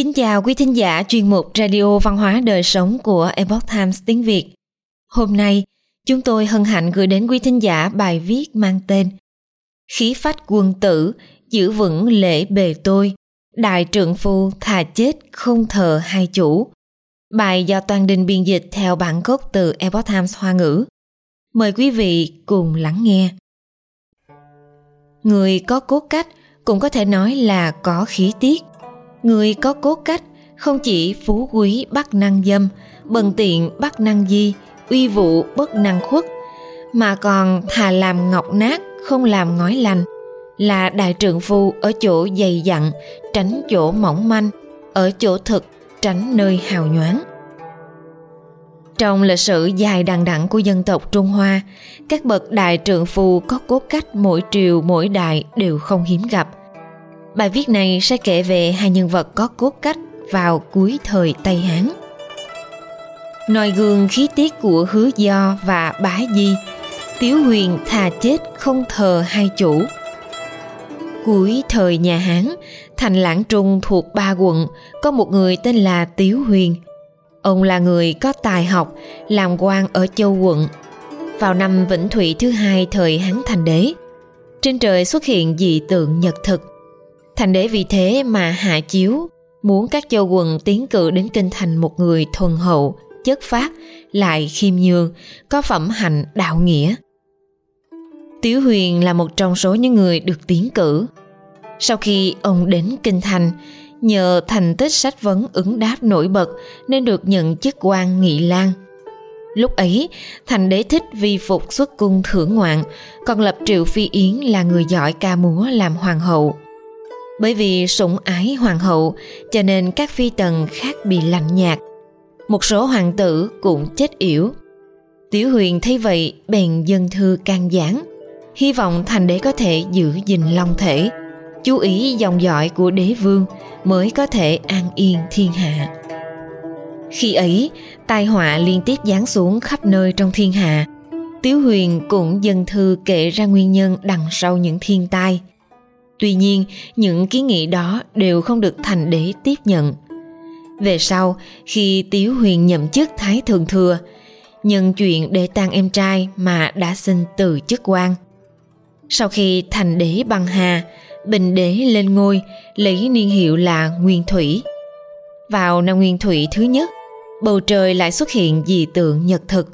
Kính chào quý thính giả chuyên mục Radio Văn hóa Đời Sống của Epoch Times tiếng Việt. Hôm nay, chúng tôi hân hạnh gửi đến quý thính giả bài viết mang tên Khí phách quân tử, giữ vững lễ bề tôi, đại trượng phu thà chết không thờ hai chủ. Bài do Toàn Đình biên dịch theo bản gốc từ Epoch Times Hoa ngữ. Mời quý vị cùng lắng nghe. Người có cốt cách cũng có thể nói là có khí tiết người có cốt cách không chỉ phú quý bắt năng dâm bần tiện bắt năng di uy vụ bất năng khuất mà còn thà làm ngọc nát không làm ngói lành là đại trượng phu ở chỗ dày dặn tránh chỗ mỏng manh ở chỗ thực tránh nơi hào nhoáng trong lịch sử dài đằng đẵng của dân tộc Trung Hoa, các bậc đại trượng phu có cốt cách mỗi triều mỗi đại đều không hiếm gặp. Bài viết này sẽ kể về hai nhân vật có cốt cách vào cuối thời Tây Hán. Noi gương khí tiết của hứa do và bá di, Tiếu huyền thà chết không thờ hai chủ. Cuối thời nhà Hán, thành Lãng Trung thuộc ba quận, có một người tên là Tiếu Huyền. Ông là người có tài học, làm quan ở châu quận. Vào năm Vĩnh Thụy thứ hai thời Hán Thành Đế, trên trời xuất hiện dị tượng nhật thực Thành đế vì thế mà hạ chiếu, muốn các châu quần tiến cử đến kinh thành một người thuần hậu, chất phát, lại khiêm nhường, có phẩm hạnh đạo nghĩa. Tiểu Huyền là một trong số những người được tiến cử. Sau khi ông đến kinh thành, nhờ thành tích sách vấn ứng đáp nổi bật nên được nhận chức quan nghị lang. Lúc ấy, thành đế thích vi phục xuất cung thưởng ngoạn, còn lập Triệu Phi Yến là người giỏi ca múa làm hoàng hậu. Bởi vì sủng ái hoàng hậu cho nên các phi tần khác bị lạnh nhạt. Một số hoàng tử cũng chết yểu. Tiểu huyền thấy vậy bèn dân thư can gián, hy vọng thành đế có thể giữ gìn long thể, chú ý dòng dõi của đế vương mới có thể an yên thiên hạ. Khi ấy, tai họa liên tiếp giáng xuống khắp nơi trong thiên hạ. Tiếu Huyền cũng dân thư kể ra nguyên nhân đằng sau những thiên tai. Tuy nhiên, những kiến nghị đó đều không được thành đế tiếp nhận. Về sau, khi Tiếu Huyền nhậm chức Thái Thượng Thừa, nhân chuyện để tang em trai mà đã xin từ chức quan. Sau khi thành đế băng hà, Bình đế lên ngôi lấy niên hiệu là Nguyên Thủy. Vào năm Nguyên Thủy thứ nhất, bầu trời lại xuất hiện dị tượng nhật thực.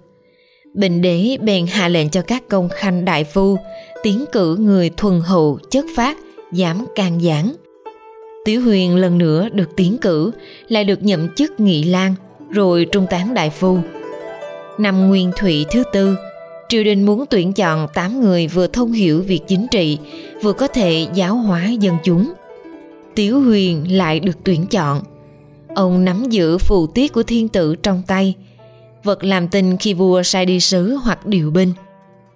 Bình đế bèn hạ lệnh cho các công khanh đại phu tiến cử người thuần hậu chất phát giảm càng giảng. Tiểu Huyền lần nữa được tiến cử, lại được nhậm chức nghị lang, rồi trung tán đại phu. Năm Nguyên Thủy thứ tư, triều đình muốn tuyển chọn 8 người vừa thông hiểu việc chính trị, vừa có thể giáo hóa dân chúng. Tiểu Huyền lại được tuyển chọn. Ông nắm giữ phù tiết của thiên tử trong tay, vật làm tin khi vua sai đi sứ hoặc điều binh.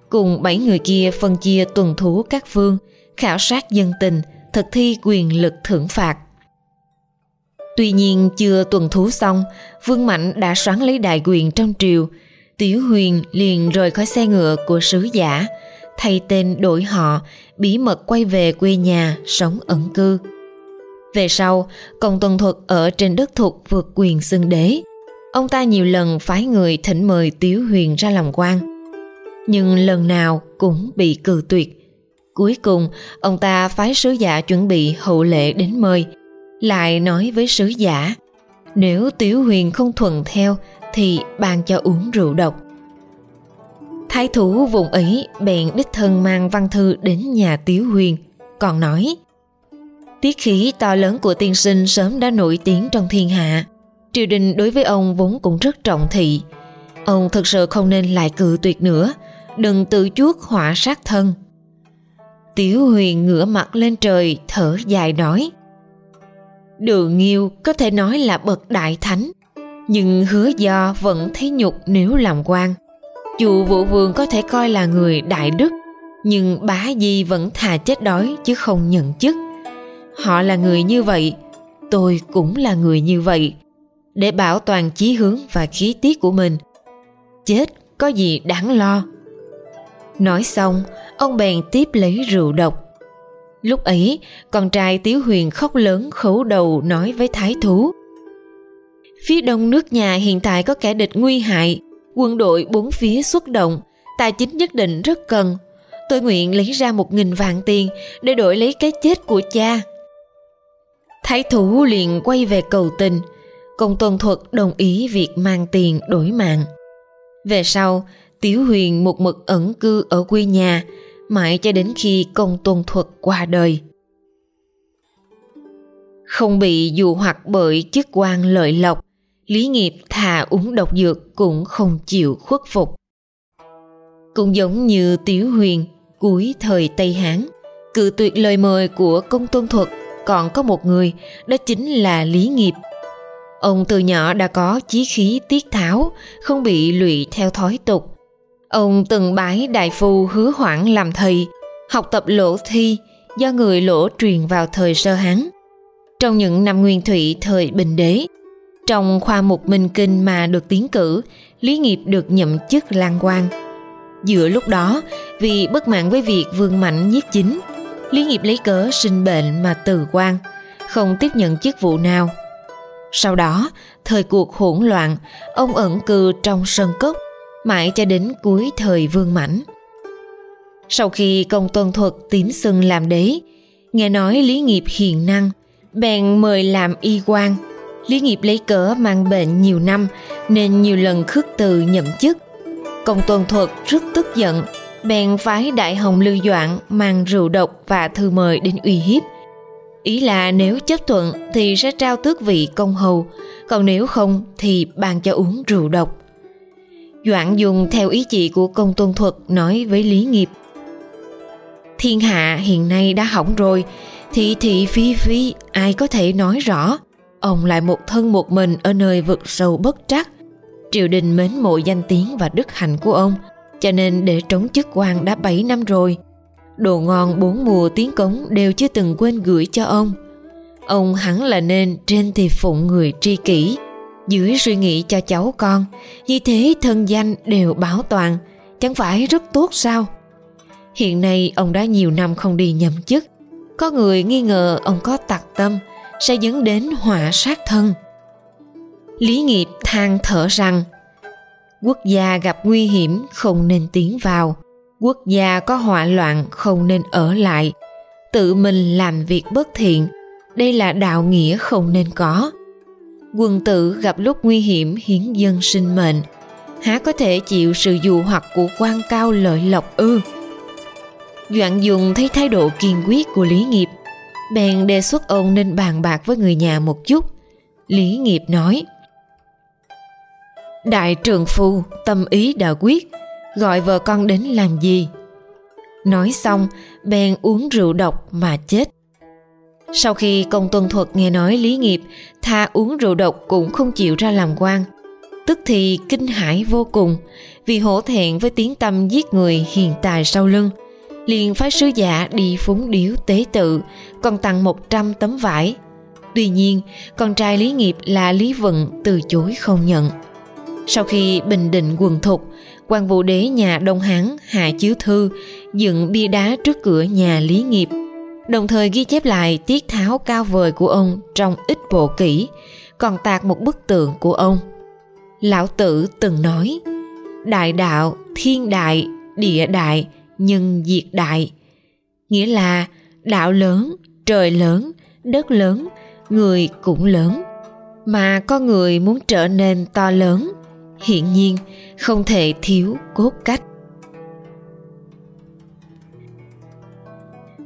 Cùng bảy người kia phân chia tuần thú các phương – khảo sát dân tình, thực thi quyền lực thưởng phạt. Tuy nhiên chưa tuần thú xong, Vương Mạnh đã xoắn lấy đại quyền trong triều. Tiểu Huyền liền rời khỏi xe ngựa của sứ giả, thay tên đổi họ, bí mật quay về quê nhà, sống ẩn cư. Về sau, công tuần thuật ở trên đất thuộc vượt quyền xưng đế. Ông ta nhiều lần phái người thỉnh mời Tiếu Huyền ra làm quan. Nhưng lần nào cũng bị cự tuyệt. Cuối cùng, ông ta phái sứ giả chuẩn bị hậu lệ đến mời, lại nói với sứ giả, nếu Tiểu Huyền không thuận theo thì ban cho uống rượu độc. Thái thủ vùng ấy bèn đích thân mang văn thư đến nhà Tiểu Huyền, còn nói Tiết khí to lớn của tiên sinh sớm đã nổi tiếng trong thiên hạ. Triều đình đối với ông vốn cũng rất trọng thị. Ông thực sự không nên lại cự tuyệt nữa, đừng tự chuốc họa sát thân. Tiểu Huyền ngửa mặt lên trời, thở dài nói, Đường Nghiêu có thể nói là bậc đại thánh, Nhưng hứa do vẫn thấy nhục nếu làm quan. Dù vũ vương có thể coi là người đại đức, Nhưng bá di vẫn thà chết đói chứ không nhận chức. Họ là người như vậy, Tôi cũng là người như vậy, Để bảo toàn chí hướng và khí tiết của mình. Chết có gì đáng lo Nói xong, ông bèn tiếp lấy rượu độc. Lúc ấy, con trai Tiếu Huyền khóc lớn khấu đầu nói với thái thú. Phía đông nước nhà hiện tại có kẻ địch nguy hại, quân đội bốn phía xuất động, tài chính nhất định rất cần. Tôi nguyện lấy ra một nghìn vạn tiền để đổi lấy cái chết của cha. Thái thú liền quay về cầu tình, công tôn thuật đồng ý việc mang tiền đổi mạng. Về sau, Tiếu Huyền một mực ẩn cư ở quê nhà, mãi cho đến khi công tôn thuật qua đời. Không bị dụ hoặc bởi chức quan lợi lộc, Lý Nghiệp thà uống độc dược cũng không chịu khuất phục. Cũng giống như Tiếu Huyền cuối thời Tây Hán, cự tuyệt lời mời của công tôn thuật còn có một người, đó chính là Lý Nghiệp. Ông từ nhỏ đã có chí khí tiết tháo, không bị lụy theo thói tục. Ông từng bái đại phu hứa hoãn làm thầy, học tập lỗ thi do người lỗ truyền vào thời sơ hán. Trong những năm nguyên thủy thời bình đế, trong khoa mục minh kinh mà được tiến cử, Lý Nghiệp được nhậm chức lang quan. Giữa lúc đó, vì bất mãn với việc vương mạnh nhiếp chính, Lý Nghiệp lấy cớ sinh bệnh mà từ quan, không tiếp nhận chức vụ nào. Sau đó, thời cuộc hỗn loạn, ông ẩn cư trong sân cốc, mãi cho đến cuối thời Vương Mãnh. Sau khi công tuân thuật tín xưng làm đế, nghe nói Lý Nghiệp hiền năng, bèn mời làm y quan. Lý Nghiệp lấy cớ mang bệnh nhiều năm nên nhiều lần khước từ nhậm chức. Công tuân thuật rất tức giận, bèn phái đại hồng lưu doạn mang rượu độc và thư mời đến uy hiếp. Ý là nếu chấp thuận thì sẽ trao tước vị công hầu, còn nếu không thì ban cho uống rượu độc. Doãn dùng theo ý chỉ của công tôn thuật nói với Lý Nghiệp. Thiên hạ hiện nay đã hỏng rồi, thị thị phi phi ai có thể nói rõ. Ông lại một thân một mình ở nơi vực sâu bất trắc. Triều đình mến mộ danh tiếng và đức hạnh của ông – cho nên để trống chức quan đã 7 năm rồi. Đồ ngon bốn mùa tiếng cống đều chưa từng quên gửi cho ông. Ông hẳn là nên trên thì phụng người tri kỷ, dưới suy nghĩ cho cháu con, như thế thân danh đều bảo toàn, chẳng phải rất tốt sao? Hiện nay ông đã nhiều năm không đi nhậm chức, có người nghi ngờ ông có tặc tâm, sẽ dẫn đến họa sát thân. Lý nghiệp than thở rằng quốc gia gặp nguy hiểm không nên tiến vào quốc gia có họa loạn không nên ở lại tự mình làm việc bất thiện đây là đạo nghĩa không nên có Quần tử gặp lúc nguy hiểm hiến dân sinh mệnh. Há có thể chịu sự dù hoặc của quan cao lợi lộc ư? Doạn dùng thấy thái độ kiên quyết của lý nghiệp. Bèn đề xuất ông nên bàn bạc với người nhà một chút. Lý nghiệp nói, Đại trường phu, tâm ý đã quyết, Gọi vợ con đến làm gì? Nói xong, bèn uống rượu độc mà chết. Sau khi công tuân thuật nghe nói lý nghiệp Tha uống rượu độc cũng không chịu ra làm quan Tức thì kinh hãi vô cùng Vì hổ thẹn với tiếng tâm giết người hiền tài sau lưng. Liền phái sứ giả đi phúng điếu tế tự còn tặng 100 tấm vải. Tuy nhiên con trai lý nghiệp là lý vận từ chối không nhận. Sau khi bình định quần thục, quan vũ đế nhà Đông Hán hạ chiếu thư dựng bia đá trước cửa nhà Lý Nghiệp, đồng thời ghi chép lại tiết tháo cao vời của ông trong ít bộ kỹ, còn tạc một bức tượng của ông. Lão Tử từng nói, đại đạo, thiên đại, địa đại, nhân diệt đại, nghĩa là đạo lớn, trời lớn, đất lớn, người cũng lớn. Mà con người muốn trở nên to lớn hiển nhiên không thể thiếu cốt cách